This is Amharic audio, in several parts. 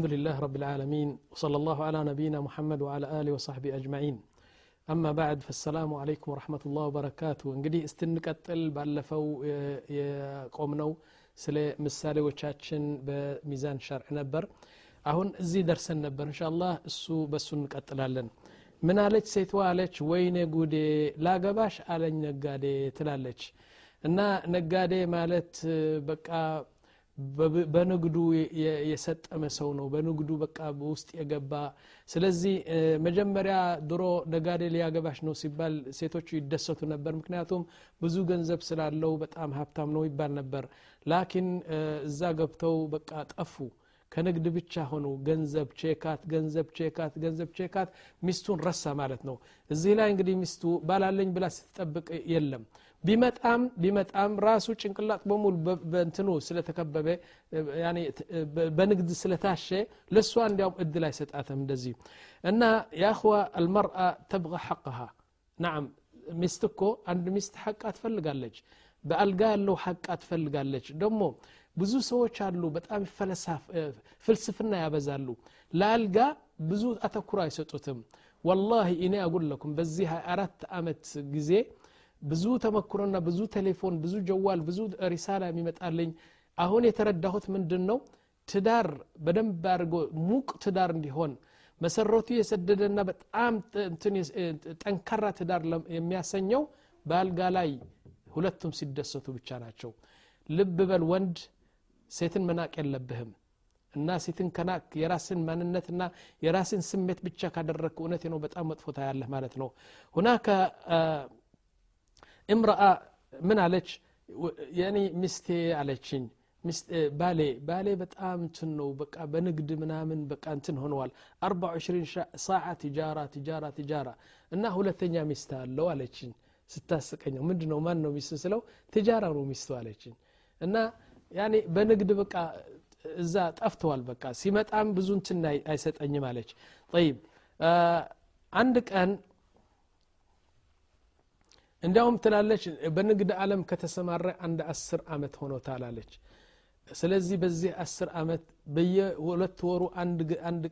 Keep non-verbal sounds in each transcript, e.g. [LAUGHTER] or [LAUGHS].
الحمد لله رب العالمين وصلى الله على نبينا محمد وعلى آله وصحبه أجمعين أما بعد فالسلام عليكم ورحمة الله وبركاته እንግዲህ እስትንቀጥል ባለፈው የቆምነው ስለ ምሳሌዎቻችን በሚዛን ሸርዕ ነበር አሁን እዚህ ደርሰን ነበር እንሻላህ እሱ በእሱ እንቀጥላለን ምን አለች ሴትዋ አለች ወይኔ ጉዴ ላገባሽ አለኝ ነጋዴ ትላለች እና ነጋዴ ማለት በቃ በንግዱ የሰጠመ ሰው ነው። በንግዱ በቃ ውስጥ የገባ ስለዚህ መጀመሪያ ድሮ ነጋዴ ሊያገባሽ ነው ሲባል ሴቶቹ ይደሰቱ ነበር። ምክንያቱም ብዙ ገንዘብ ስላለው በጣም ሀብታም ነው ይባል ነበር። ላኪን እዛ ገብተው በቃ ጠፉ። ከንግድ ብቻ ሆኑ ገንዘብ ቼካት ገንዘብ ቼካት ገንዘብ ቼካት ሚስቱን ረሳ ማለት ነው። እዚህ ላይ እንግዲህ ሚስቱ ባላለኝ ብላ ስትጠብቅ የለም ቢመጣም ቢመጣም ራሱ ጭንቅላት በሙሉ በእንትኑ ስለተከበበ በንግድ ስለታሸ ለእሷ እንዲያውም እድል አይሰጣትም እንደዚህ። እና የአኽዋ አልመርአ ተብغ ሐቅሃ። ናም ሚስት እኮ አንድ ሚስት ሐቃ ትፈልጋለች በአልጋ ያለው ሐቃ ትፈልጋለች ደግሞ ብዙ ሰዎች አሉ በጣም ፍልስፍና ያበዛሉ። ለአልጋ ብዙ አተኩሮ አይሰጡትም። ወላሂ እኔ አጉለኩም በዚህ 24 ዓመት ጊዜ ብዙ ተመክሮና ብዙ ቴሌፎን ብዙ ጀዋል ብዙ ሪሳላ የሚመጣልኝ አሁን የተረዳሁት ምንድን ነው ትዳር በደንብ አድርጎ ሙቅ ትዳር እንዲሆን መሰረቱ የሰደደና በጣም ጠንካራ ትዳር የሚያሰኘው በአልጋ ላይ ሁለቱም ሲደሰቱ ብቻ ናቸው። ልብ በል ወንድ ሴትን መናቅ የለብህም እና ሴትን ከናቅ የራስን ማንነትና የራስን ስሜት ብቻ ካደረግክ እውነት ነው በጣም መጥፎ ታያለህ ማለት ነው። ሁናከ እምረአ ምን አለች የኔ ሚስቴ አለችኝ ባሌ ባሌ በጣም እንትን ነው በቃ በንግድ ምናምን በቃ እንትን ሆነዋል 24 ሰዓ ትጃራ ትጃራ ትጃራ እና ሁለተኛ ሚስት አለው አለችኝ። ስታስቀኘው ምንድ ነው ማን ነው ሚስት ስለው ትጃራ ነው ሚስቱ አለችኝ። እና ያኔ በንግድ በቃ እዛ ጠፍተዋል በቃ። ሲመጣም ብዙ እንትን አይሰጠኝም አለች። ጠይብ አንድ ቀን እንዲያውም ትላለች በንግድ ዓለም ከተሰማረ አንድ አስር አመት ሆኖታል አለች። ስለዚህ በዚህ አስር አመት በየሁለት ወሩ አንድ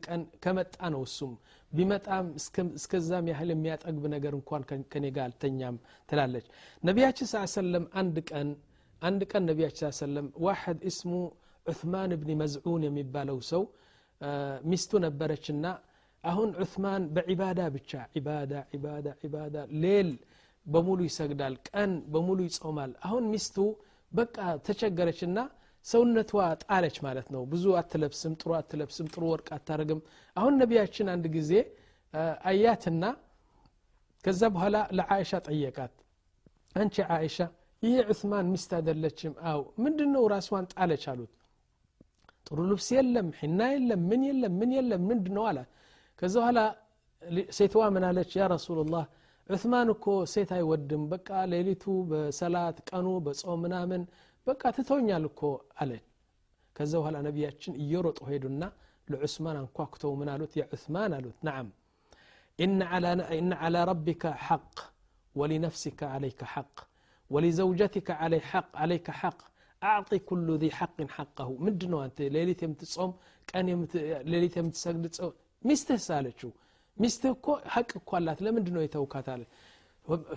ቀን ከመጣ ነው እሱም ቢመጣም እስከዛም ያህል የሚያጠግብ ነገር እንኳን ከኔ ጋር አልተኛም ትላለች። ነቢያችን ሰለም አንድ ቀን አንድ ቀን ነቢያችን ሰለም ዋሕድ እስሙ ዑثማን ብኒ መዝዑን የሚባለው ሰው ሚስቱ ነበረችና አሁን ዑثማን በዒባዳ ብቻ ዒባዳ ዒባዳ ዒባዳ ሌል በሙሉ ይሰግዳል ቀን በሙሉ ይጾማል። አሁን ሚስቱ በቃ ተቸገረችና ሰውነቷ ጣለች ማለት ነው። ብዙ አትለብስም ጥሩ አትለብስም ጥሩ ወርቅ አታረግም አሁን ነቢያችን አንድ ጊዜ አያትና ከዛ በኋላ ለዓይሻ ጠየቃት። አንቺ ዓይሻ ይህ ዑስማን ሚስት አይደለችም? አው ምንድን ነው ራስዋን ጣለች አሉት። ጥሩ ልብስ የለም ሒና የለም ምን የለም ምን የለም ምንድ ነው አላት። ከዛ በኋላ ሴትዋ ምን አለች? ያ ረሱላላህ ዑስማን እኮ ሴት አይወድም በቃ ሌሊቱ በሰላት ቀኑ በጾም ምናምን በቃ ትተውኛል እኮ አለ ከዛ በኋላ ነቢያችን እየሮጡ ሄዱና ለዑስማን አንኳኩተው ምን አሉት ያ ዑስማን አሉት ናዓም إن على ربك حق ولنفسك عليك حق ولزوجتك علي حق عليك حق أعطي كل ذي حق حقه مدنو أنت ليلة يمتصوم كان يمت... ليلة يمتسجد ሚስትህ እኮ ሐቅ እኮ አላት ለምንድን ነው የተውካት አለ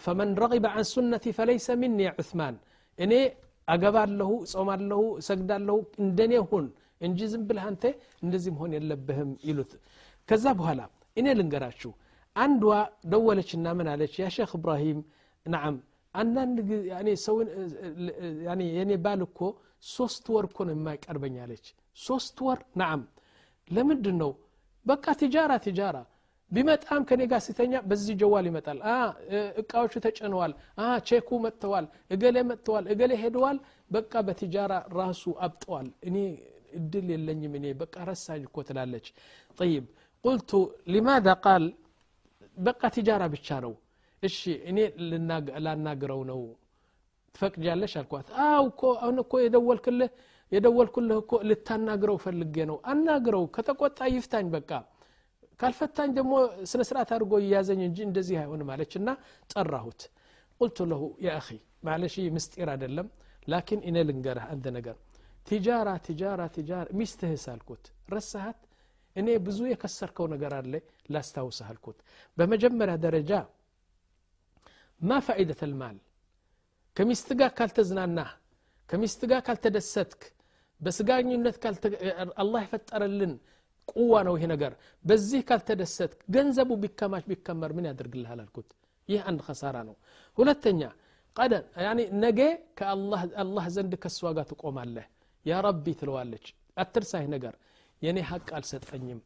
ፈመን ረቂበ አን ሱነቲ ፈለይሰ ሚኒ ዑስማን እኔ አገባለሁ ጾማለሁ እሰግዳለሁ እንደኔ ሁን እንጂ ዝም ብለህ አንተ እንደዚህ መሆን የለብህም ይሉት ከዛ በኋላ እኔ ልንገራችሁ አንዷ ደወለችና ምን አለች ያ ሼክ እብራሂም ናዓም አንዳንድ ሰውን የኔ ባል እኮ ሶስት ወር እኮ ነው የማይቀርበኝ አለች ሶስት ወር ናዓም ለምንድን ነው በቃ ትጃራ ትጃራ ቢመጣም ከኔ ጋር ሲተኛ በዚህ ጀዋል ይመጣል። እቃዎቹ ተጭነዋል። ቼኩ መጥተዋል። እገሌ መጥተዋል። እገሌ ሄደዋል። በቃ በትጃራ ራሱ አብጠዋል። እኔ እድል የለኝም እኔ። በቃ ረሳኝ እኮ ትላለች። ጠይብ ቁልቱ ሊማذا ቃል በቃ ትጃራ ብቻ ነው። እሺ እኔ ላናግረው ነው። ትፈቅጃለሽ አልኳት። አው እኮ አሁን እኮ የደወልክልህ የደወልኩልህ እኮ ልታናግረው ፈልጌ ነው። አናግረው ከተቆጣ ይፍታኝ በቃ ካልፈታኝ ደግሞ ስነ ስርዓት አድርጎ እያዘኝ እንጂ እንደዚህ አይሆንም አለች እና ጠራሁት። ቁልቱ ለሁ ያ አኺ ማለሽ ምስጢር አይደለም ላኪን እኔ ልንገርህ አንድ ነገር። ቲጃራ ቲጃራ ቲጃራ ሚስትህስ አልኩት። ረሳሃት? እኔ ብዙ የከሰርከው ነገር አለ ላስታውስህ አልኩት። በመጀመሪያ ደረጃ ማ ፋኢደት ልማል ከሚስት ጋር ካልተዝናናህ ከሚስት ጋር ካልተደሰትክ በስጋኝነት አላህ የፈጠረልን ቁዋ ነው ይሄ ነገር። በዚህ ካልተደሰትክ ገንዘቡ ቢከማች ቢከመር ምን ያደርግልሃል አልኩት። ይህ አንድ ከሳራ ነው። ሁለተኛ ቀደም ነገ ከአላህ ዘንድ ከእሷ ጋር ትቆማለህ። ያ ረቢ ትለዋለች። አትርሳህ ነገር የኔ ሀቅ አልሰጠኝም።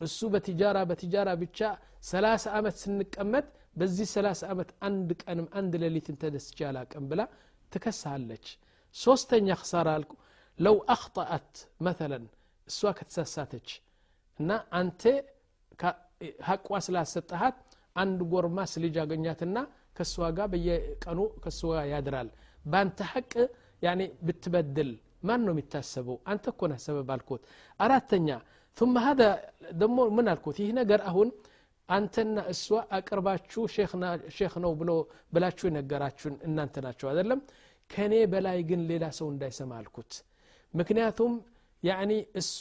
እሱ በቲጃራ በቲጃራ ብቻ ሰላሳ ዓመት ስንቀመጥ በዚህ ሰላሳ ዓመት አንድ ቀንም አንድ ሌሊትን ተደስቼ አላቅም ብላ ትከሳለች። ሶስተኛ ክሳራ አልኩ ለው አክጠአት መተለን እሷ ከተሳሳተች እና አንተ ሀቋ ስላሰጠሃት አንድ ጎርማስ ልጅ አገኛትና ከእሷ ጋር በየቀኑ ከእሷ ጋር ያድራል በአንተ ሐቅ ያኔ ብትበድል ማን ነው የሚታሰበው አንተ እኮ ነህ ሰበብ አልኩት አራተኛ ثم هذا ደሞ ምን አልኩት ይህ ነገር አሁን አንተና እሷ አቅርባችሁ ሼክ ነው ብሎ ብላችሁ የነገራችሁን እናንተ ናቸው አይደለም ከእኔ በላይ ግን ሌላ ሰው እንዳይሰማ አልኩት ምክንያቱም ያኒ እሷ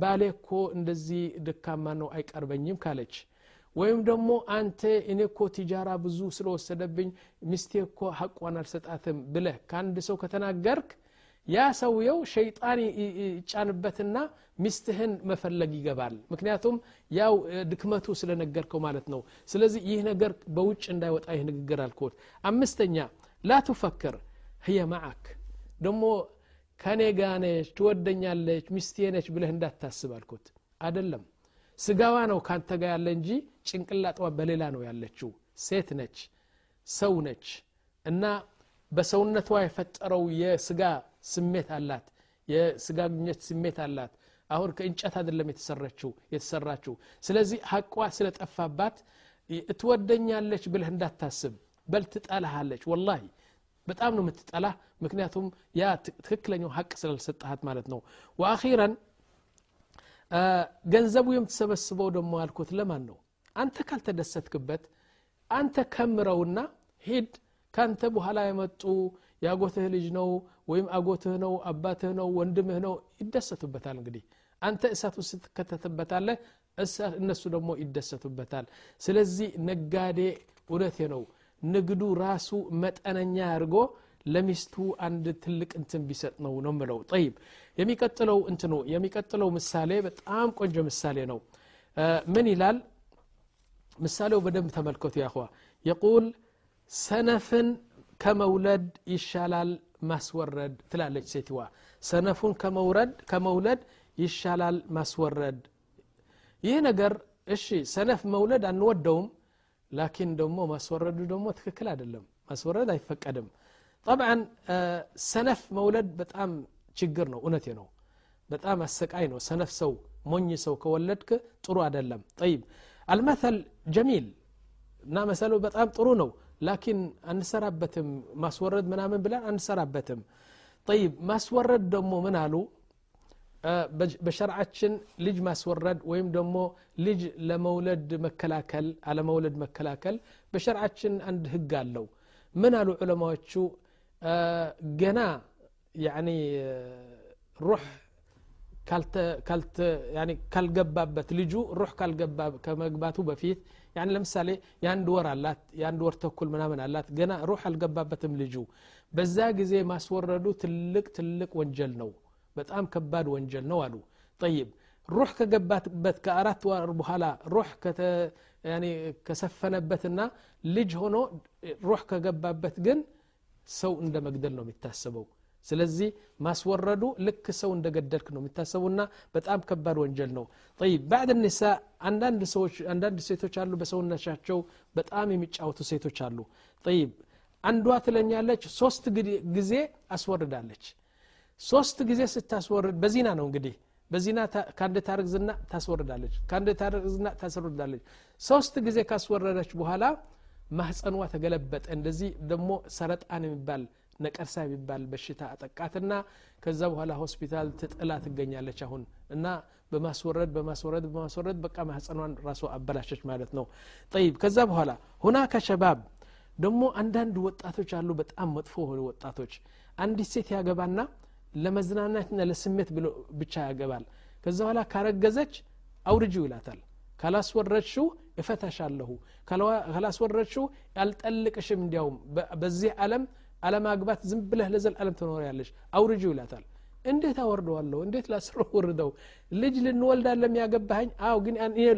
ባሌ እኮ እንደዚህ ድካማ ነው አይቀርበኝም ካለች ወይም ደግሞ አንተ እኔ እኮ ቲጃራ ብዙ ስለወሰደብኝ ሚስቴ እኮ ሐቋን አልሰጣትም ብለህ ከአንድ ሰው ከተናገርክ ያ ሰውየው ሸይጣን ይጫንበትና ሚስትህን መፈለግ ይገባል። ምክንያቱም ያው ድክመቱ ስለነገርከው ማለት ነው። ስለዚህ ይህ ነገር በውጭ እንዳይወጣ ይህ ንግግር አልኩት። አምስተኛ ላ ቱፈክር ህየ ማዓክ ደሞ ከኔ ጋ ነች ትወደኛለች ሚስቴ ነች ብለህ እንዳታስብ አልኩት። አደለም ስጋዋ ነው ካንተ ጋር ያለ እንጂ ጭንቅላጧ በሌላ ነው ያለችው። ሴት ነች ሰው ነች እና በሰውነቷ የፈጠረው የስጋ ስሜት አላት የስጋ ግኘት ስሜት አላት። አሁን ከእንጨት አይደለም የተሰረችው የተሰራችው። ስለዚህ ሀቋ ስለጠፋባት እትወደኛለች ብለህ እንዳታስብ በል ትጠላሃለች። ወላሂ በጣም ነው የምትጠላህ። ምክንያቱም ያ ትክክለኛው ሀቅ ስላልሰጠሃት ማለት ነው። ወአኺረን ገንዘቡ የምትሰበስበው ደግሞ አልኩት ለማን ነው? አንተ ካልተደሰትክበት አንተ ከምረውና ሂድ። ካንተ በኋላ የመጡ የአጎትህ ልጅ ነው ወይም አጎትህ ነው አባትህ ነው ወንድምህ ነው ይደሰቱበታል እንግዲህ። አንተ እሳት ውስጥ ትከተትበታለህ እነሱ ደግሞ ይደሰቱበታል። ስለዚህ ነጋዴ እውነቴ ነው ንግዱ ራሱ መጠነኛ አድርጎ ለሚስቱ አንድ ትልቅ እንትን ቢሰጥ ነው ነው ምለው ጠይብ። የሚቀጥለው እንትኑ የሚቀጥለው ምሳሌ በጣም ቆንጆ ምሳሌ ነው። ምን ይላል? ምሳሌው በደንብ ተመልከቱ ያኸዋ የቁል ሰነፍን ከመውለድ ይሻላል ማስወረድ ትላለች ሴትዋ። ሰነፉን ከመውረድ ከመውለድ ይሻላል ማስወረድ። ይህ ነገር እሺ ሰነፍ መውለድ አንወደውም ላኪን ደግሞ ማስወረዱ ደግሞ ትክክል አይደለም ማስወረድ አይፈቀድም ጠብዓን ሰነፍ መውለድ በጣም ችግር ነው እውነቴ ነው በጣም አሰቃይ ነው ሰነፍ ሰው ሞኝ ሰው ከወለድክ ጥሩ አይደለም ጠይብ አልመተል ጀሚል እና መሰለው በጣም ጥሩ ነው ላኪን አንሰራበትም ማስወረድ ምናምን ብለን አንሰራበትም ጠይብ ማስወረድ ደግሞ ምን አሉ በሸርዓችን ልጅ ማስወረድ ወይም ደግሞ ልጅ ለመውለድ መከላከል አለመውለድ መከላከል በሸርዓችን አንድ ህግ አለው። ምን አሉ ዑለማዎቹ? ገና ያኒ ካልገባበት ልጁ ሩሕ ካልገባ ከመግባቱ በፊት ለምሳሌ የአንድ ወር አላት የአንድ ወር ተኩል ምናምን አላት ገና ሩሕ አልገባበትም ልጁ። በዛ ጊዜ ማስወረዱ ትልቅ ትልቅ ወንጀል ነው በጣም ከባድ ወንጀል ነው አሉ። ጠይብ ሩሕ ከገባበት ከአራት ወር በኋላ ሩሕ ከሰፈነበትና ልጅ ሆኖ ሩሕ ከገባበት ግን ሰው እንደ መግደል ነው የሚታሰበው። ስለዚህ ማስወረዱ ልክ ሰው እንደ ገደልክ ነው የሚታሰቡና በጣም ከባድ ወንጀል ነው። ጠይብ ባዕድ ኒሳ አንዳንድ ሴቶች አሉ በሰውነቻቸው በጣም የሚጫወቱ ሴቶች አሉ። ጠይብ አንዷ ትለኛለች ሶስት ጊዜ አስወርዳለች ሶስት ጊዜ ስታስወርድ በዚና ነው እንግዲህ። በዚና ከአንድ ታርግዝና ታስወርዳለች ከአንድ ታርግዝና ታስወርዳለች። ሶስት ጊዜ ካስወረደች በኋላ ማህፀኗ ተገለበጠ። እንደዚህ ደግሞ ሰረጣን የሚባል ነቀርሳ የሚባል በሽታ አጠቃትና ከዛ በኋላ ሆስፒታል ትጥላ ትገኛለች አሁን። እና በማስወረድ በማስወረድ በማስወረድ በቃ ማህፀኗን ራሷ አበላሸች ማለት ነው። ጠይብ ከዛ በኋላ ሁናከ ሸባብ ደግሞ አንዳንድ ወጣቶች አሉ በጣም መጥፎ የሆኑ ወጣቶች። አንዲት ሴት ያገባና ለመዝናናትና ለስሜት ብቻ ያገባል። ከዛ በኋላ ካረገዘች አውርጂው ይላታል። ካላስወረድሽው እፈታሻለሁ። ካላስወረድሽው ያልጠልቅሽም እንዲያውም በዚህ ዓለም አለማግባት ዝም ብለህ ለዘልዓለም ትኖሪያለሽ። አውርጂው ይላታል። እንዴት አወርደዋለሁ? እንዴት ላስወርደው ልጅ ልንወልዳለም ያገባኸኝ? አው ግን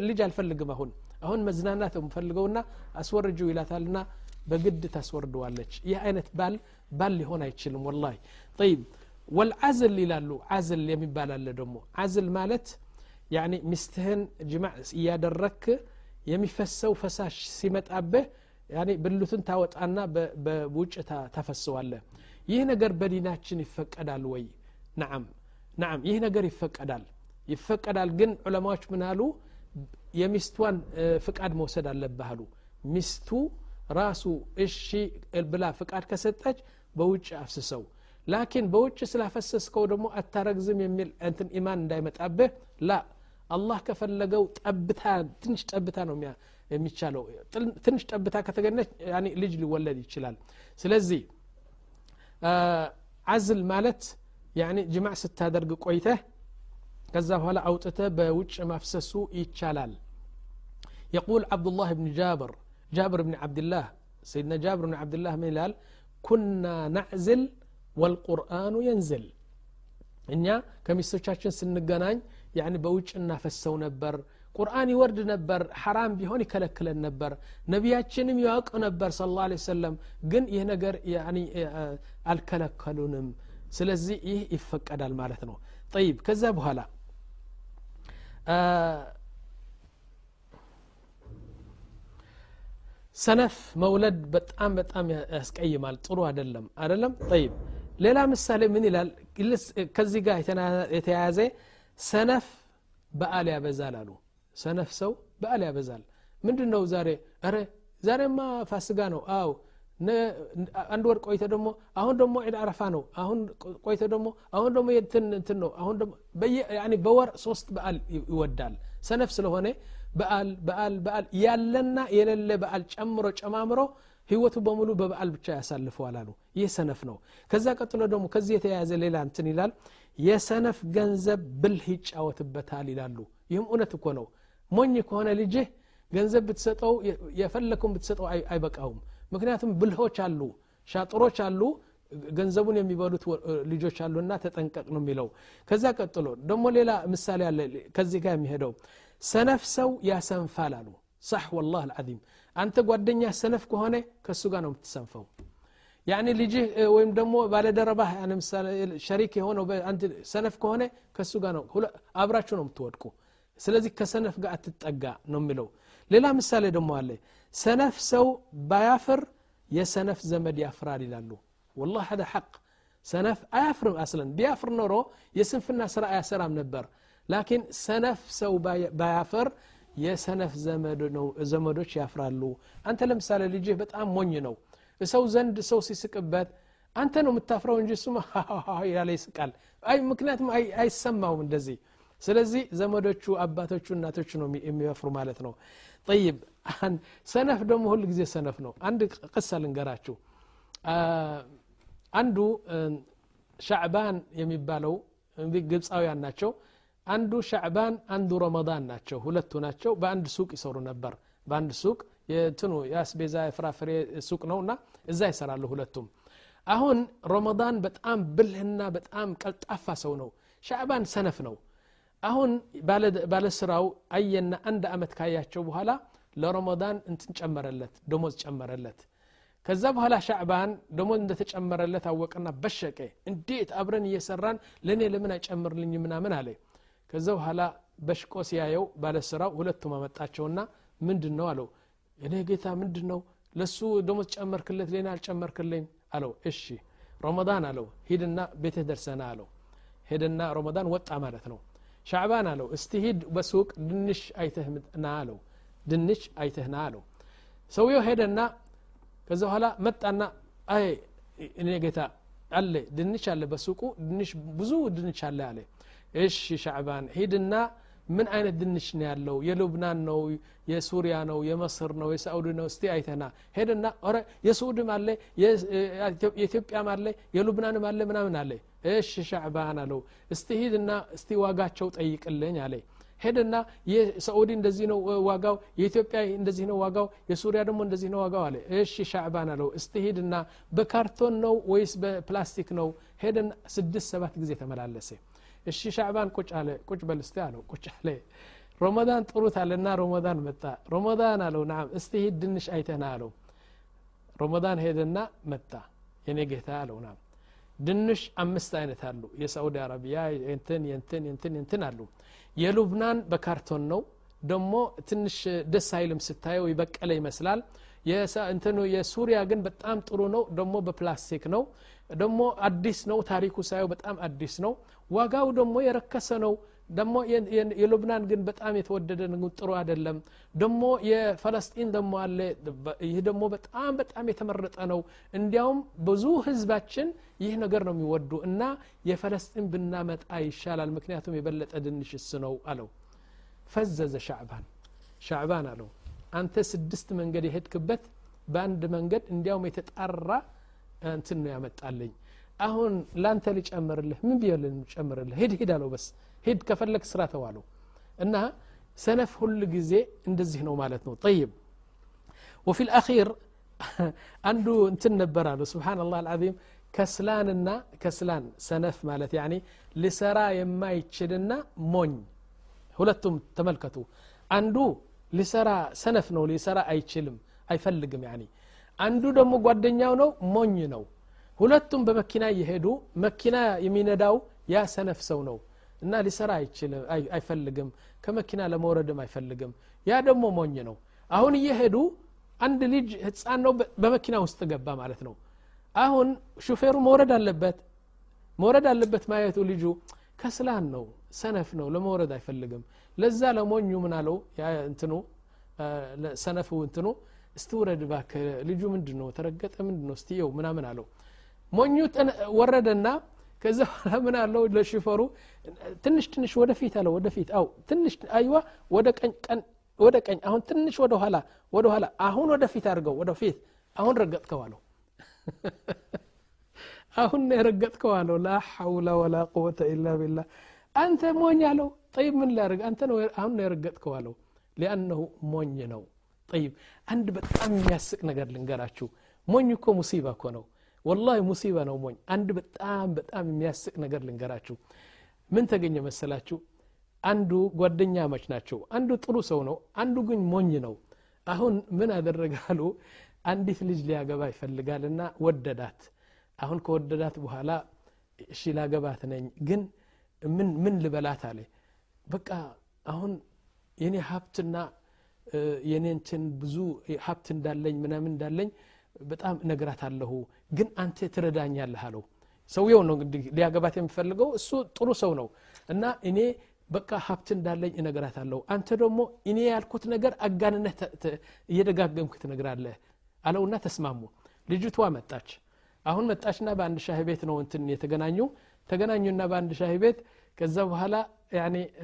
ልጅ አልፈልግም አሁን። አሁን መዝናናት የምፈልገውና አስወርጂው ይላታልና በግድ ታስወርደዋለች። ይህ አይነት ባል ባል ሊሆን አይችልም ወላሂ። ጠይብ ወልዓዝል ይላሉ። ዓዝል የሚባል አለ ደግሞ። ዓዝል ማለት ያኒ ሚስትህን ጅማዕ እያደረክ የሚፈሰው ፈሳሽ ሲመጣብህ ያኒ ብልቱን ታወጣና በውጭ ታፈሰዋለህ። ይህ ነገር በዲናችን ይፈቀዳል ወይ? ናም ናም ይህ ነገር ይፈቀዳል። ይፈቀዳል ግን ዑለማዎች ምን አሉ? የሚስቷን ፍቃድ መውሰድ አለብህ አሉ። ሚስቱ ራሱ እሺ ብላ ፍቃድ ከሰጠች በውጭ አፍስሰው ላኪን በውጭ ስላፈሰስከው ደግሞ አታረግዝም የሚል እንትን ኢማን እንዳይመጣብህ ላ አላህ ከፈለገው ጠብታ ትንሽ ጠብታ ነው የሚቻለው ትንሽ ጠብታ ከተገኘች ልጅ ሊወለድ ይችላል ስለዚህ አዝል ማለት ያኒ ጅማዕ ስታደርግ ቆይተህ ከዛ በኋላ አውጥተህ በውጭ ማፍሰሱ ይቻላል يقول عبد الله بن جابر جابر بن عبد الله سيدنا جابر بن عبد الله من الهلال كنا نعزل ወልቁርአኑ የንዝል። እኛ ከሚስቶቻችን ስንገናኝ ያን በውጭ እናፈሰው ነበር። ቁርአን ይወርድ ነበር ሐራም ቢሆን ይከለክለን ነበር። ነቢያችንም ያውቅ ነበር ስለ ላ ሰለም ግን ይህ ነገር አልከለከሉንም። ስለዚህ ይህ ይፈቀዳል ማለት ነው። ጠይብ ከዛ በኋላ ሰነፍ መውለድ በጣም በጣም ያስቀይማል። ጥሩ አይደለም። አይደለም? ጠይብ ሌላ ምሳሌ ምን ይላል? ከዚህ ጋር የተያያዘ ሰነፍ በአል ያበዛል አሉ። ሰነፍ ሰው በአል ያበዛል። ምንድን ነው ዛሬ? ረ ዛሬማ ፋስጋ ነው። አው አንድ ወር ቆይተ ደግሞ አሁን ደግሞ ዒድ አረፋ ነው። አሁን ቆይተ ደግሞ አሁን ደግሞ እንትን ነው። አሁን ደግሞ በወር ሶስት በአል ይወዳል። ሰነፍ ስለሆነ በአል በአል በአል ያለና የሌለ በአል ጨምሮ ጨማምሮ ህይወቱ በሙሉ በበዓል ብቻ ያሳልፈዋል አሉ። ይህ ሰነፍ ነው። ከዛ ቀጥሎ ደግሞ ከዚህ የተያያዘ ሌላ እንትን ይላል። የሰነፍ ገንዘብ ብልህ ይጫወትበታል ይላሉ። ይህም እውነት እኮ ነው። ሞኝ ከሆነ ልጅህ ገንዘብ ብትሰጠው የፈለከውን ብትሰጠው አይበቃውም። ምክንያቱም ብልሆች አሉ ሻጥሮች አሉ ገንዘቡን የሚበሉት ልጆች አሉና ተጠንቀቅ ነው የሚለው። ከዛ ቀጥሎ ደግሞ ሌላ ምሳሌ አለ ከዚህ ጋር የሚሄደው። ሰነፍ ሰው ያሰንፋል አሉ። ሳሕ ወላህ አልዓዚም አንተ ጓደኛ ሰነፍ ከሆነ ከእሱ ጋር ነው የምትሰንፈው። ያኒ ልጅህ ወይም ደግሞ ባለደረባህ ሸሪክ የሆነው ሰነፍ ከሆነ ከእሱ ጋር ነው አብራችሁ ነው የምትወድቁ። ስለዚህ ከሰነፍ ጋር አትጠጋ ነው የሚለው። ሌላ ምሳሌ ደግሞ አለ። ሰነፍ ሰው ባያፍር የሰነፍ ዘመድ ያፍራል ይላሉ። ወላ ሀደ ሐቅ። ሰነፍ አያፍርም አስለን። ቢያፍር ኖሮ የስንፍና ስራ አያሰራም ነበር። ላኪን ሰነፍ ሰው ባያፍር የሰነፍ ዘመዶች ያፍራሉ። አንተ ለምሳሌ ልጅህ በጣም ሞኝ ነው። ሰው ዘንድ ሰው ሲስቅበት አንተ ነው የምታፍረው እንጂ እሱም ያለ ይስቃል። ምክንያቱም አይሰማውም እንደዚህ። ስለዚህ ዘመዶቹ አባቶቹ እናቶቹ ነው የሚያፍሩ ማለት ነው። ጠይብ ሰነፍ ደግሞ ሁል ጊዜ ሰነፍ ነው። አንድ ቅሳ ልንገራችሁ። አንዱ ሻዕባን የሚባለው ግብፃውያን ናቸው አንዱ ሻዕባን አንዱ ረመዳን ናቸው። ሁለቱ ናቸው። በአንድ ሱቅ ይሰሩ ነበር። በአንድ ሱቅ የትኑ የአስቤዛ የፍራፍሬ ሱቅ ነው እና እዛ ይሰራሉ ሁለቱም። አሁን ረመዳን በጣም ብልህና በጣም ቀልጣፋ ሰው ነው። ሻዕባን ሰነፍ ነው። አሁን ባለስራው አየና አንድ አመት ካያቸው በኋላ ለረመዳን እንትን ጨመረለት ደሞዝ ጨመረለት። ከዛ በኋላ ሻዕባን ደሞዝ እንደተጨመረለት አወቀና በሸቀ። እንዴት አብረን እየሰራን ለእኔ ለምን አይጨምርልኝ ምናምን አለ ከዛ በኋላ በሽቆ ሲያየው ባለስራው ሁለቱም አመጣቸውና ምንድን ነው አለው? እኔ ጌታ ምንድን ነው ለሱ ደሞዝ ጨመርክለት ሌና አልጨመርክልኝ? አለው። እሺ ረመዳን አለው። ሂድና ቤትህ ደርሰና አለው። ሄደና ረመዳን ወጣ ማለት ነው። ሻዕባን አለው። እስቲ ሂድ በሱቅ ድንሽ አይተህ ና አለው። ድንች አይተህ ና አለው። ሰውየው ሄደና ከዛ በኋላ መጣና አይ እኔ ጌታ አለ ድንች አለ በሱቁ ድንች ብዙ ድንች አለ አለ እሺ ሻዕባን ሂድና ምን አይነት ድንች ነው ያለው? የሉብናን ነው የሱሪያ ነው የመስር ነው የሳዑዲ ነው? እስቲ አይተና ሄድና ረ የሱዑድም አለ የኢትዮጵያም አለ የሉብናንም አለ ምናምን አለ። እሺ ሻዕባን አለው። እስቲ ሂድና እስቲ ዋጋቸው ጠይቅልኝ አለ። ሄደና የሳዑዲ እንደዚህ ነው ዋጋው የኢትዮጵያ እንደዚህ ነው ዋጋው የሱሪያ ደግሞ እንደዚህ ነው ዋጋው አለ። እሺ ሻዕባን አለው። እስቲ ሂድና በካርቶን ነው ወይስ በፕላስቲክ ነው? ሄደን ስድስት ሰባት ጊዜ ተመላለሰ እሺ ሻዕባን ቁጭ አለ ቁጭ በል እስቲ አለው ቁጭ አለ። ረመዳን ጥሩት አለና ረመዳን መጣ። ረመዳን አለው ናም እስቲ ሂድ ድንሽ አይተና አለው። ረመዳን ሄደና መጣ። የኔ ጌታ አለው ናም ድንሽ አምስት አይነት አሉ። የሳዑዲ አረቢያ የንትን የንትን የንትን የንትን አሉ። የሉብናን በካርቶን ነው። ደሞ ትንሽ ደስ አይልም ስታየው ይበቀለ ይመስላል እንትኑ የሱሪያ ግን በጣም ጥሩ ነው። ደሞ በፕላስቲክ ነው። ደሞ አዲስ ነው። ታሪኩ ሳየው በጣም አዲስ ነው። ዋጋው ደግሞ የረከሰ ነው። ደሞ የሉብናን ግን በጣም የተወደደ ጥሩ አይደለም። ደሞ የፈለስጢን ደሞ አለ። ይህ ደግሞ በጣም በጣም የተመረጠ ነው። እንዲያውም ብዙ ህዝባችን ይህ ነገር ነው የሚወዱ እና የፈለስጢን ብናመጣ ይሻላል። ምክንያቱም የበለጠ ድንሽ እስ ነው አለው። ፈዘዘ ሻዕባን። ሻዕባን አለው አንተ ስድስት መንገድ የሄድክበት በአንድ መንገድ እንዲያውም የተጣራ እንትን ነው ያመጣልኝ። አሁን ላንተ ልጨምርልህ ምን ብዬ ልጨምርልህ? ሂድ ሂድ አለው በስ። ሂድ ከፈለግ ስራ ተዋለው። እና ሰነፍ ሁል ጊዜ እንደዚህ ነው ማለት ነው። ጠይብ። ወፊ ልአኺር አንዱ እንትን ነበር አሉ ስብሓን ላህ አልዓዚም። ከስላንና ከስላን ሰነፍ ማለት ያኒ ልሰራ የማይችልና ሞኝ። ሁለቱም ተመልከቱ። አንዱ ሊሰራ ሰነፍ ነው ሊሰራ አይችልም አይፈልግም። ያኒ አንዱ ደግሞ ጓደኛው ነው ሞኝ ነው። ሁለቱም በመኪና እየሄዱ መኪና የሚነዳው ያ ሰነፍ ሰው ነው እና ሊሰራ አይፈልግም። ከመኪና ለመውረድም አይፈልግም። ያ ደግሞ ሞኝ ነው። አሁን እየሄዱ አንድ ልጅ ህፃን ነው በመኪና ውስጥ ገባ ማለት ነው። አሁን ሹፌሩ መውረድ አለበት። መውረድ አለበት ማየቱ ልጁ ከስላን ነው ሰነፍ ነው ለመውረድ አይፈልግም። ለዛ ለሞኙ ምን አለው? እንትኑ ሰነፉ እንትኑ እስቲ ውረድ ባክ ልጁ ምንድን ነው ተረገጠ ምንድን ነው እስቲ ምናምን አለው። ሞኙ ወረደና ከዛ በኋላ ምን አለው? ለሽፈሩ ትንሽ ትንሽ ወደፊት አለው ወደፊት። አው ትንሽ አይዋ ወደ ቀኝ ቀን ወደ ቀኝ። አሁን ትንሽ ወደ ኋላ ወደ ኋላ። አሁን ወደፊት አድርገው ወደፊት። አሁን ረገጥከው አለው [LAUGHS] አሁን የረገጥከው አለው። ላ ሐውላ ወላ ቁወተ ኢላ ቢላ አንተ ሞኝ አለው። ጠይብ ምን ላደርግ አንተ አሁን የረገጥከው አለው። ሊአነሁ ሞኝ ነው። ጠይብ አንድ በጣም የሚያስቅ ነገር ልንገራችሁ። ሞኝ እኮ ሙሲባ እኮ ነው። ወላሂ ሙሲባ ነው ሞኝ። አንድ በጣም በጣም የሚያስቅ ነገር ልንገራችሁ። ምን ተገኘ መሰላችሁ? አንዱ ጓደኛ መች ናቸው። አንዱ ጥሩ ሰው ነው። አንዱ ግን ሞኝ ነው። አሁን ምን አደረጋሉ? አንዲት ልጅ ሊያገባ ይፈልጋልና ወደዳት አሁን ከወደዳት በኋላ እሺ ላገባት ነኝ ግን ምን ምን ልበላት አለ በቃ አሁን የኔ ሀብትና የኔ እንትን ብዙ ሀብት እንዳለኝ ምናምን እንዳለኝ በጣም እነግራት አለሁ ግን አንተ ትረዳኛለህ አለው። ሰውየው ነው እንግዲህ ሊያገባት የሚፈልገው እሱ ጥሩ ሰው ነው እና እኔ በቃ ሀብት እንዳለኝ እነግራት አለሁ አንተ ደግሞ እኔ ያልኩት ነገር አጋንነት እየደጋገምክ ትነግራለህ አለውና ተስማሙ። ልጅቷ መጣች አሁን መጣችና በአንድ ሻህ ቤት ነው እንትን የተገናኙ። ተገናኙና በአንድ ሻህ ቤት ከዛ በኋላ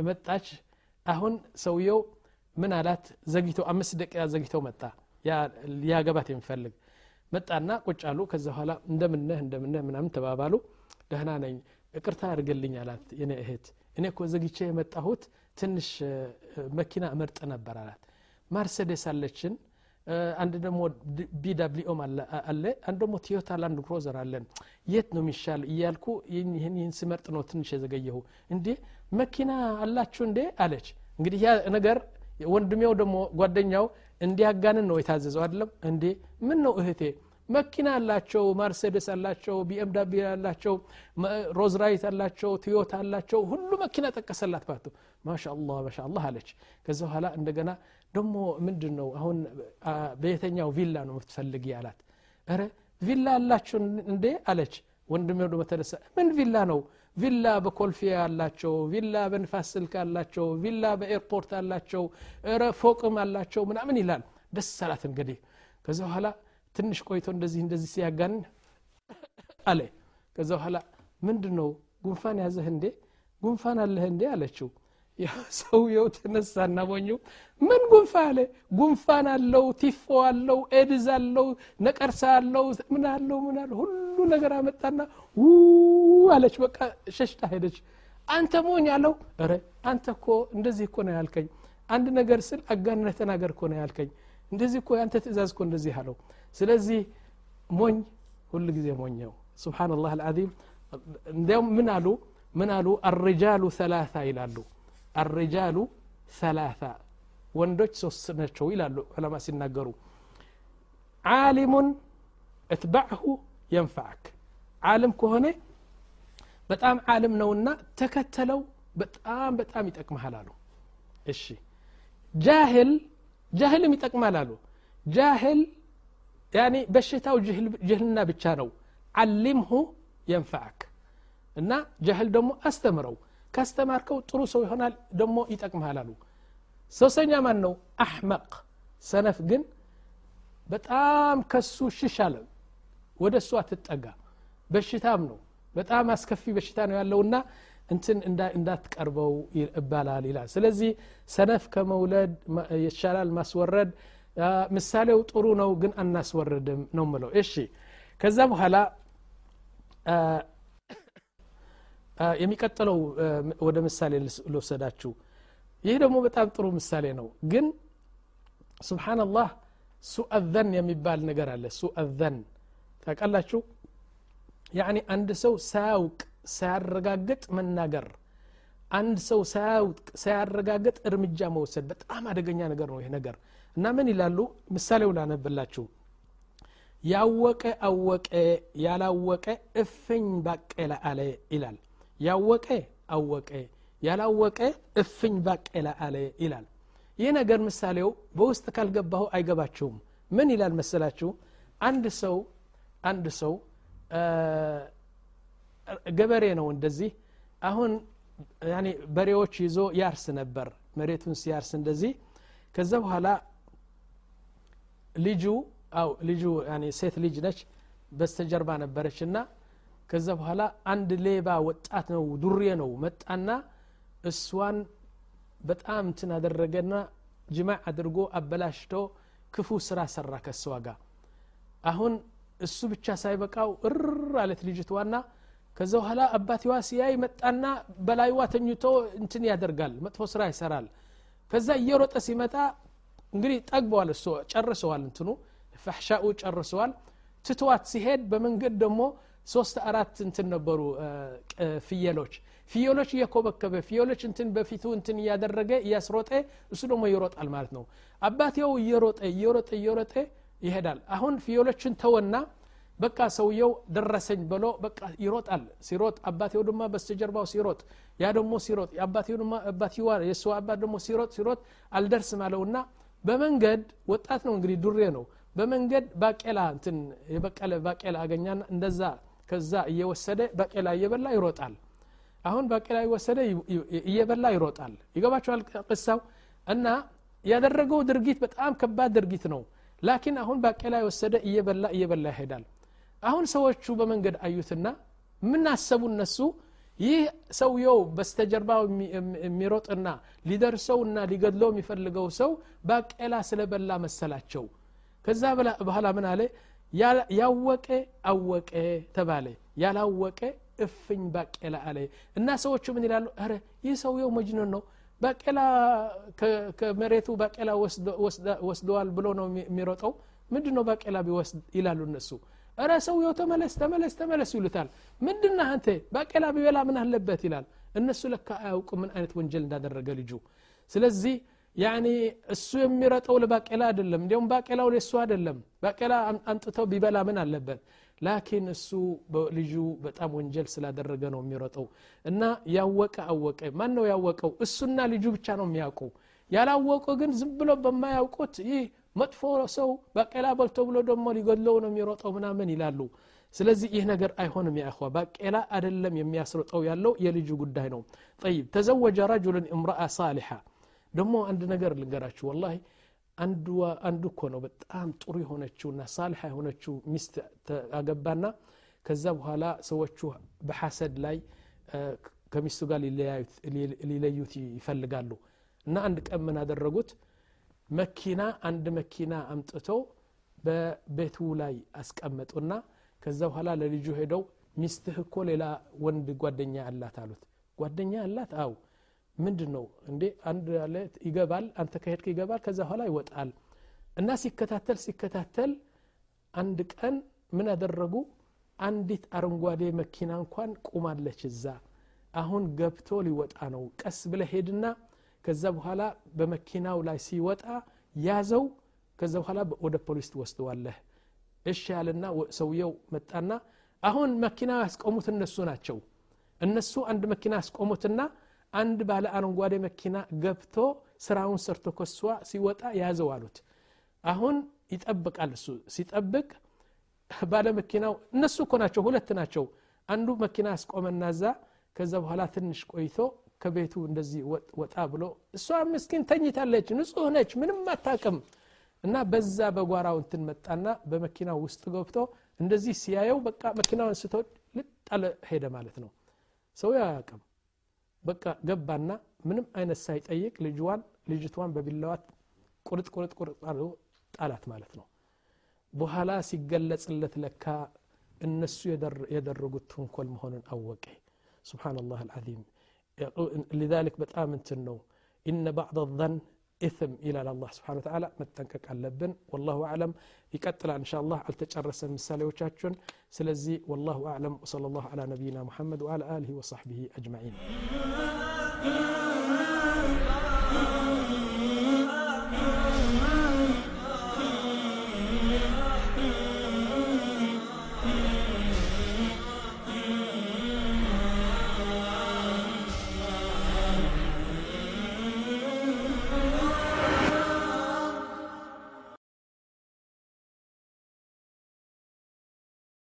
መጣች። አሁን ሰውየው ምን አላት? ዘግተው አምስት ደቂቃ ዘግተው መጣ። ሊያገባት የሚፈልግ መጣና ቁጭ አሉ። ከዛ በኋላ እንደምነህ እንደምነህ ምናምን ተባባሉ። ደህና ነኝ። ይቅርታ አድርገልኝ አላት የኔ እህት። እኔ እኮ ዘግይቼ የመጣሁት ትንሽ መኪና መርጥ ነበር አላት። ማርሴዴስ አለችን አንድ ደግሞ BMW ም አለ አንድ ደግሞ ቶዮታ Land Cruiser አለን። የቱ ነው የሚሻል እያልኩ ይህን ስመርጥ ነው ትንሽ የዘገየሁ። እንዴ መኪና አላችሁ እንዴ? አለች። እንግዲህ ያ ነገር ወንድሜው ደግሞ ጓደኛው እንዲያጋንን ነው የታዘዘው አይደለም? እንዴ ምን ነው እህቴ መኪና አላቸው ማርሴደስ አላቸው BMW አላቸው Rolls Royce አላቸው ቶዮታ አላቸው ሁሉ መኪና ጠቀሰላት ባቱ ማሻአላህ ማሻአላህ አለች። ከዛ በኋላ እንደገና ደሞ ምንድን ነው አሁን በየተኛው ቪላ ነው የምትፈልጊ አላት። ረ ቪላ አላቸው እንዴ አለች። ደግሞ ተነሳ ምን ቪላ ነው? ቪላ በኮልፌ አላቸው ቪላ በንፋስ ስልክ አላቸው ቪላ በኤርፖርት አላቸው ረ ፎቅም አላቸው ምናምን ይላል። ደስ አላት እንግዲህ። ከዛ በኋላ ትንሽ ቆይቶ እንደዚህ እንደዚህ ሲያጋንን አለ። ከዛ በኋላ ምንድን ነው ጉንፋን ያዘህ እንዴ? ጉንፋን አለህ እንዴ? አለችው። ሰውየው ተነሳና ቦኙ ምን ጉንፋን አለ? ጉንፋን አለው ቲፎ አለው ኤድዝ አለው ነቀርሳ አለው ምን አለው ምን አለው ሁሉ ነገር አመጣና ው አለች። በቃ ሸሽታ ሄደች። አንተ ሞኝ አለው። ረ አንተ እኮ እንደዚህ እኮ ነው ያልከኝ። አንድ ነገር ስል አጋንነህ ተናገር እኮ ነው ያልከኝ እንደዚህ እኮ የአንተ ትእዛዝ እኮ እንደዚህ አለው። ስለዚህ ሞኝ ሁሉ ጊዜ ሞኘው ስብሓንላህ አልዓዚም። እንዲያውም ምን አሉ? ምን አሉ? አርጃሉ ሰላሳ ይላሉ። አርጃሉ ሰላሳ ወንዶች ሶስት ናቸው ይላሉ ዑለማ ሲናገሩ። ዓሊሙን እትባዕሁ የንፈዓክ ዓለም ከሆነ በጣም ዓለም ነውና ተከተለው በጣም በጣም ይጠቅመሃል አሉ። እሺ። ጃህል ጃህልም ይጠቅማል አሉ። ጃህል ያኒ በሽታው ጅህልና ብቻ ነው። ዓሊምሁ የንፈዓክ እና ጃህል ደግሞ አስተምረው። ካስተማርከው ጥሩ ሰው ይሆናል ደግሞ ይጠቅምሃል አሉ። ሶስተኛ ማን ነው አሕመቅ። ሰነፍ ግን በጣም ከሱ ሽሽ አለ። ወደ እሱ አትጠጋ። በሽታም ነው። በጣም አስከፊ በሽታ ነው ያለውና እንትን እንዳትቀርበው ይባላል ይላል። ስለዚህ ሰነፍ ከመውለድ ይሻላል ማስወረድ። ምሳሌው ጥሩ ነው ግን አናስወርድም ነው ምለው እሺ ከዛ በኋላ የሚቀጥለው ወደ ምሳሌ ልወሰዳችሁ ይህ ደግሞ በጣም ጥሩ ምሳሌ ነው። ግን ስብሓንላህ ሱአዘን የሚባል ነገር አለ። ሱአዘን ታውቃላችሁ? ያኒ አንድ ሰው ሳያውቅ ሳያረጋግጥ መናገር አንድ ሰው ሳያውቅ ሳያረጋግጥ እርምጃ መውሰድ በጣም አደገኛ ነገር ነው ይህ ነገር። እና ምን ይላሉ? ምሳሌው ላነብላችሁ። ያወቀ አወቀ ያላወቀ እፍኝ ባቄላ አለ ይላል። ያወቀ አወቀ ያላወቀ እፍኝ ባቄላ አለ ይላል። ይህ ነገር ምሳሌው በውስጥ ካልገባሁ አይገባችሁም። ምን ይላል መሰላችሁ? አንድ ሰው አንድ ሰው ገበሬ ነው እንደዚህ። አሁን ያኔ በሬዎች ይዞ ያርስ ነበር መሬቱን ሲያርስ እንደዚህ። ከዛ በኋላ ልጁ አው ልጁ ያኔ ሴት ልጅ ነች በስተጀርባ ነበረች እና ከዛ በኋላ አንድ ሌባ ወጣት ነው ዱሬ ነው መጣና እሷን በጣም እንትን አደረገና ጅማዕ አድርጎ አበላሽቶ ክፉ ስራ ሰራ ከእስዋ ጋር። አሁን እሱ ብቻ ሳይበቃው እር አለት ልጅትዋና ከዛ በኋላ አባትዋ ሲያይ መጣና በላይዋ ተኝቶ እንትን ያደርጋል መጥፎ ስራ ይሰራል። ከዛ እየሮጠ ሲመጣ እንግዲህ ጠግበዋል እሱ ጨርሰዋል እንትኑ ፈሕሻኡ ጨርሰዋል። ትትዋት ሲሄድ በመንገድ ደግሞ ሶስት አራት እንትን ነበሩ ፍየሎች። ፍየሎች እየኮበከበ ፍየሎች እንትን በፊቱ እንትን እያደረገ እያስሮጠ እሱ ደግሞ ይሮጣል ማለት ነው። አባትየው እየሮጠ እየሮጠ እየሮጠ ይሄዳል። አሁን ፍየሎችን ተወና በቃ ሰውየው ደረሰኝ ብሎ በቃ ይሮጣል። ሲሮጥ አባቴው ድማ በስተጀርባው ሲሮጥ ያ ደግሞ ሲሮጥ አባትዋ የእሱ አባት ደግሞ ሲሮጥ ሲሮጥ አልደርስም አለውና በመንገድ ወጣት ነው እንግዲህ ዱሬ ነው። በመንገድ ባቄላ እንትን የበቀለ ባቄላ አገኛና እንደዛ ከዛ እየወሰደ ባቄላ እየበላ ይሮጣል። አሁን ባቄላ እየወሰደ እየበላ ይሮጣል። ይገባቸዋል ቅሳው? እና ያደረገው ድርጊት በጣም ከባድ ድርጊት ነው። ላኪን አሁን ባቄላ የወሰደ እየበላ እየበላ ይሄዳል አሁን ሰዎቹ በመንገድ አዩትና ምን አሰቡ እነሱ? ይህ ሰውየው በስተጀርባው የሚሮጥና ሊደርሰውና ሊገድለው የሚፈልገው ሰው ባቄላ ስለበላ መሰላቸው። ከዛ በኋላ ምን አለ? ያወቀ አወቀ ተባለ። ያላወቀ እፍኝ ባቄላ አለ። እና ሰዎቹ ምን ይላሉ? ረ ይህ ሰውየው መጅኑን ነው። ባቄላ ከመሬቱ ባቄላ ወስደዋል ብሎ ነው የሚሮጠው ምንድ ነው ባቄላ ቢወስድ ይላሉ እነሱ እረ ሰውየው ተመለስ ተመለስ ተመለስ ይሉታል። ምንድና አንተ? ባቄላ ቢበላ ምን አለበት ይላል። እነሱ ለካ አያውቁ ምን አይነት ወንጀል እንዳደረገ ልጁ። ስለዚህ ያኒ እሱ የሚረጠው ለባቄላ አይደለም እንዲሁም ባቄላው ለእሱ አይደለም። ባቄላ አንጥተው ቢበላ ምን አለበት? ላኪን እሱ ልጁ በጣም ወንጀል ስላደረገ ነው የሚሮጠው እና ያወቀ አወቀ። ማን ነው ያወቀው? እሱና ልጁ ብቻ ነው የሚያውቁ። ያላወቁ ግን ዝም ብሎ በማያውቁት ይህ መጥፎ ሰው ባቄላ በልቶ ብሎ ደግሞ ሊገድለው ነው የሚሮጠው ምናምን ይላሉ። ስለዚህ ይህ ነገር አይሆንም ያእኸ ባቄላ አደለም የሚያስሮጠው ያለው የልጁ ጉዳይ ነው። ጠይብ ተዘወጀ ረጁልን እምረአ ሳሊሓ። ደግሞ አንድ ነገር ልንገራችሁ ወላሂ አንዱ እኮ ነው በጣም ጥሩ የሆነችውና ሳልሓ የሆነችው ሚስት አገባና ከዛ በኋላ ሰዎቹ በሐሰድ ላይ ከሚስቱ ጋር ሊለዩት ይፈልጋሉ። እና አንድ ቀን ምን አደረጉት መኪና አንድ መኪና አምጥተው በቤቱ ላይ አስቀመጡና ከዛ በኋላ ለልጁ ሄደው ሚስትህ እኮ ሌላ ወንድ ጓደኛ አላት አሉት። ጓደኛ አላት? አው ምንድን ነው እንዴ አንድ ይገባል አንተ ከሄድክ ይገባል ከዛ በኋላ ይወጣል። እና ሲከታተል ሲከታተል አንድ ቀን ምን አደረጉ? አንዲት አረንጓዴ መኪና እንኳን ቁማለች እዛ። አሁን ገብቶ ሊወጣ ነው። ቀስ ብለ ሄድና ከዛ በኋላ በመኪናው ላይ ሲወጣ ያዘው። ከዛ በኋላ ወደ ፖሊስ ትወስደዋለህ። እሺ ያለና ሰውየው መጣና አሁን መኪና ያስቆሙት እነሱ ናቸው። እነሱ አንድ መኪና ያስቆሙትና አንድ ባለ አረንጓዴ መኪና ገብቶ ስራውን ሰርቶ ከሷ ሲወጣ ያዘው አሉት። አሁን ይጠብቃል እሱ። ሲጠብቅ ባለ መኪናው እነሱ እኮ ናቸው ሁለት ናቸው። አንዱ መኪና ያስቆመና እዛ ከዛ በኋላ ትንሽ ቆይቶ ከቤቱ እንደዚህ ወጣ ብሎ እሷ ምስኪን ተኝታለች ንጹህ ነች ምንም አታቅም እና በዛ በጓራው እንትን መጣና በመኪናው ውስጥ ገብቶ እንደዚህ ሲያየው በቃ መኪናውን ስቶ ልጣለ ሄደ ማለት ነው ሰው ያቅም በቃ ገባና ምንም አይነት ሳይጠይቅ ልጅዋን ልጅቷን በቢላዋት ቁርጥ ቁርጥ ቁርጥ አድርጎ ጣላት ማለት ነው በኋላ ሲገለጽለት ለካ እነሱ የደረጉት ተንኮል መሆኑን አወቀ ስብናላህ አልዓዚም لذلك በጣም እንትን ነው إن بعض الظن إثم إلى الله سبحانه وتعالى መጠንቀቅ አለብን والله أعلم ይቀጥላል إن شاء الله አልተጨረሰም ምሳሌዎቻችን ስለዚህ والله أعلم وصلى الله على نبينا محمد وعلى آله وصحبه أجمعين